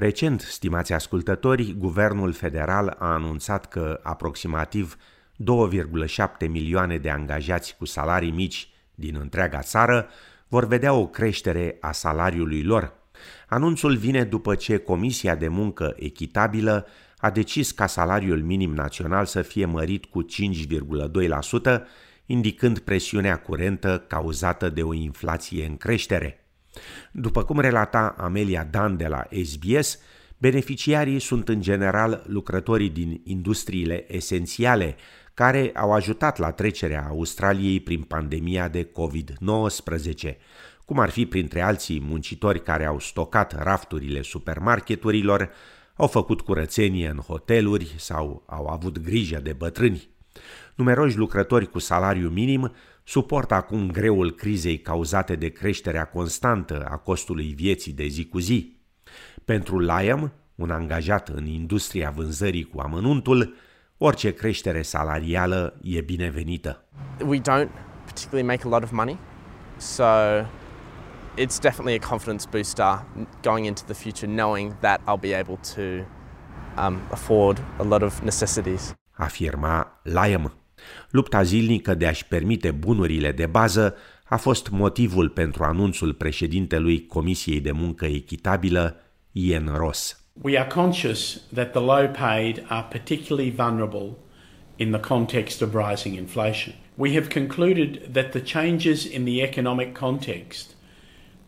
Recent, stimați ascultători, guvernul federal a anunțat că aproximativ 2,7 milioane de angajați cu salarii mici din întreaga țară vor vedea o creștere a salariului lor. Anunțul vine după ce Comisia de Muncă Echitabilă a decis ca salariul minim național să fie mărit cu 5,2%, indicând presiunea curentă cauzată de o inflație în creștere. După cum relata Amelia Dan de la SBS, beneficiarii sunt în general lucrătorii din industriile esențiale, care au ajutat la trecerea Australiei prin pandemia de COVID-19, cum ar fi printre alții muncitori care au stocat rafturile supermarketurilor, au făcut curățenie în hoteluri sau au avut grijă de bătrâni. Numeroși lucrători cu salariu minim suportă acum greul crizei cauzate de creșterea constantă a costului vieții de zi cu zi. Pentru Liam, un angajat în industria vânzării cu amănuntul, orice creștere salarială e binevenită. We don't particularly make a lot of money, so it's definitely a confidence booster going into the future, knowing that I'll be able to um, afford a lot of necessities. Afirma Liam. Lupta zilnică de a-și permite bunurile de bază a fost motivul pentru anunțul președintelui Comisiei de Muncă Echitabilă, Ian Ross. We are conscious that the low paid are particularly vulnerable in the context of rising inflation. We have concluded that the changes in the economic context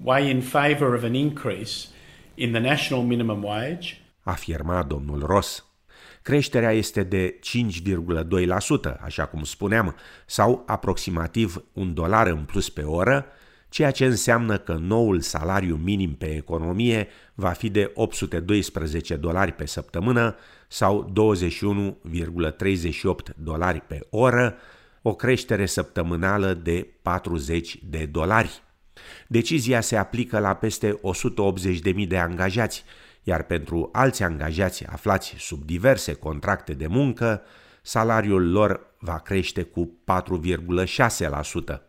weigh in favour of an increase in the national minimum wage. Afirma domnul Ross. Creșterea este de 5,2%, așa cum spuneam, sau aproximativ un dolar în plus pe oră, ceea ce înseamnă că noul salariu minim pe economie va fi de 812 dolari pe săptămână sau 21,38 dolari pe oră, o creștere săptămânală de 40 de dolari. Decizia se aplică la peste 180.000 de angajați, iar pentru alți angajați aflați sub diverse contracte de muncă, salariul lor va crește cu 4,6%.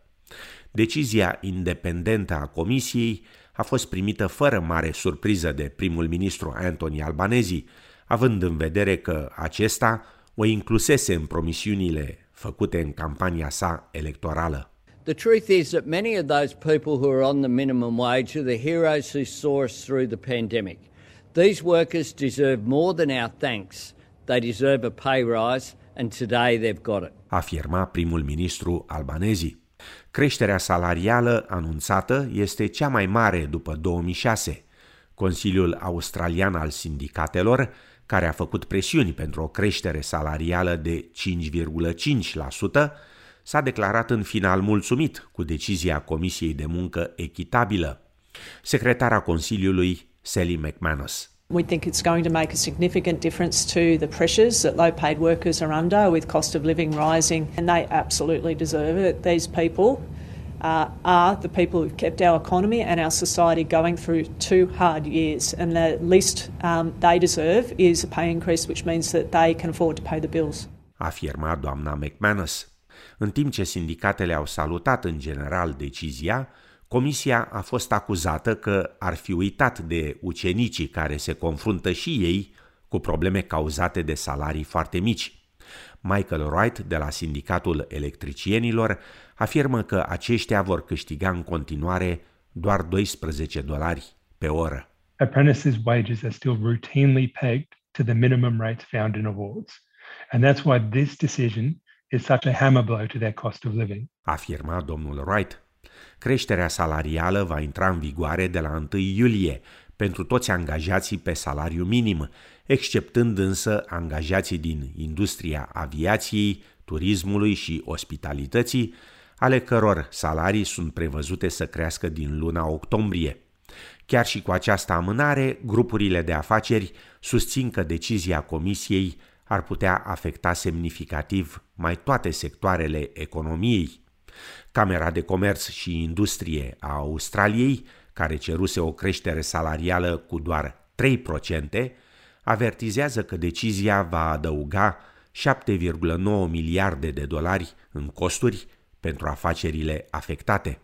Decizia independentă a Comisiei a fost primită fără mare surpriză de primul ministru Anthony Albanezi, având în vedere că acesta o inclusese în promisiunile făcute în campania sa electorală. The truth is that many of those people who are on the minimum wage are the heroes who saw us through the pandemic. These workers deserve more than our thanks. They deserve a pay rise and today they've got it. Afirma primul ministru albanezi. Creșterea salarială anunțată este cea mai mare după 2006. Consiliul Australian al Sindicatelor, care a făcut presiuni pentru o creștere salarială de 5,5%, s-a declarat în final mulțumit cu decizia Comisiei de Muncă Echitabilă. Secretara Consiliului, Sally McManus. We think it's going to make a significant difference to the pressures that low paid workers are under with cost of living rising, and they absolutely deserve it. These people uh, are the people who've kept our economy and our society going through two hard years, and the least um, they deserve is a pay increase, which means that they can afford to pay the bills. Afirma doamna McManus. În timp ce sindicatele au salutat în general decizia, Comisia a fost acuzată că ar fi uitat de ucenicii care se confruntă și ei cu probleme cauzate de salarii foarte mici. Michael Wright de la Sindicatul Electricienilor afirmă că aceștia vor câștiga în continuare doar 12 dolari pe oră. Apprentices' wages are still routinely pegged to the minimum rates found in awards. And that's why this decision is such a hammer blow to their cost of living. Afirma domnul Wright. Creșterea salarială va intra în vigoare de la 1 iulie pentru toți angajații pe salariu minim, exceptând însă angajații din industria aviației, turismului și ospitalității, ale căror salarii sunt prevăzute să crească din luna octombrie. Chiar și cu această amânare, grupurile de afaceri susțin că decizia Comisiei ar putea afecta semnificativ mai toate sectoarele economiei. Camera de Comerț și Industrie a Australiei, care ceruse o creștere salarială cu doar 3%, avertizează că decizia va adăuga 7,9 miliarde de dolari în costuri pentru afacerile afectate.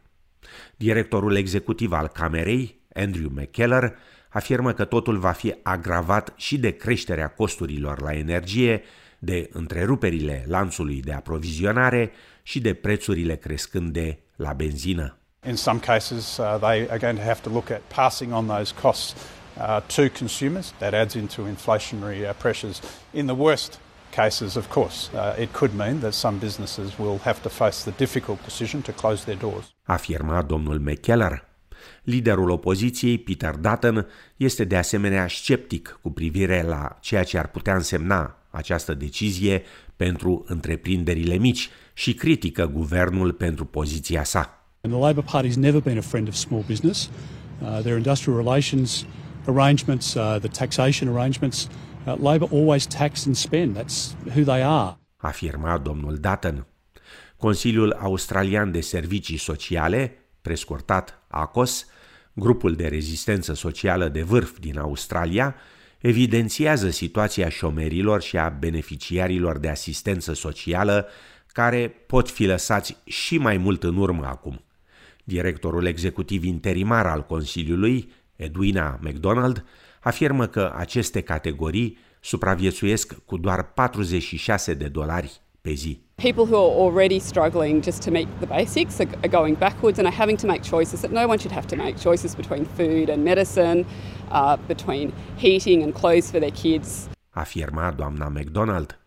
Directorul executiv al Camerei, Andrew McKellar, afirmă că totul va fi agravat și de creșterea costurilor la energie, de întreruperile lanțului de aprovizionare și de prețurile crescânde la benzină. In some cases, uh, they are going to have to look at passing on those costs uh, to consumers. That adds into inflationary uh, pressures. In the worst cases, of course, uh, it could mean that some businesses will have to face the difficult decision to close their doors. Afirma domnul McKellar. Liderul opoziției, Peter Dutton, este de asemenea sceptic cu privire la ceea ce ar putea însemna această decizie pentru întreprinderile mici și critică guvernul pentru poziția sa. And the Labor Party's never been a friend of small business. Uh, their industrial relations arrangements, uh, the taxation arrangements, uh, Labor always tax and spend. That's who they are. Afirma domnul Dutton. Consiliul Australian de Servicii Sociale, prescurtat ACOS, grupul de rezistență socială de vârf din Australia, evidențiază situația șomerilor și a beneficiarilor de asistență socială care pot fi lăsați și mai mult în urmă acum. Directorul executiv interimar al Consiliului, Edwina McDonald, afirmă că aceste categorii supraviețuiesc cu doar 46 de dolari pe zi. People who are already struggling just to meet the basics are, going backwards and are having to make choices that no one should have to make choices between food and medicine, uh, between heating and clothes for their kids. Afirma doamna McDonald.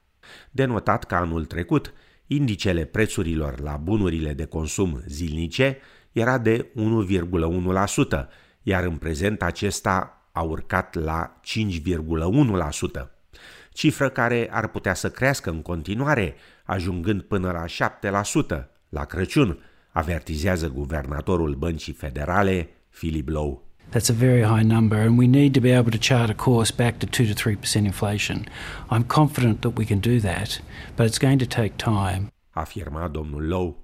De notat că anul trecut, indicele prețurilor la bunurile de consum zilnice era de 1,1%, iar în prezent acesta a urcat la 5,1%, cifră care ar putea să crească în continuare, ajungând până la 7% la Crăciun, avertizează guvernatorul Băncii Federale, Philip Lowe. That's a very high number, and we need to be able to chart a course back to 2 to 3% inflation. I'm confident that we can do that, but it's going to take time. Afirma domnul Lowe.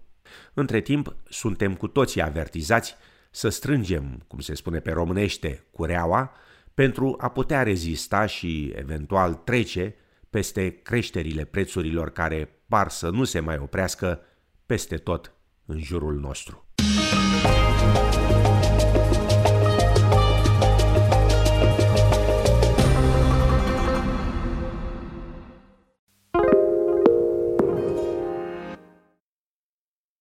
Între timp, suntem cu toții avertizați să strângem, cum se spune pe românește, cureaua, pentru a putea rezista și eventual trece peste creșterile prețurilor care par să nu se mai oprească peste tot în jurul nostru.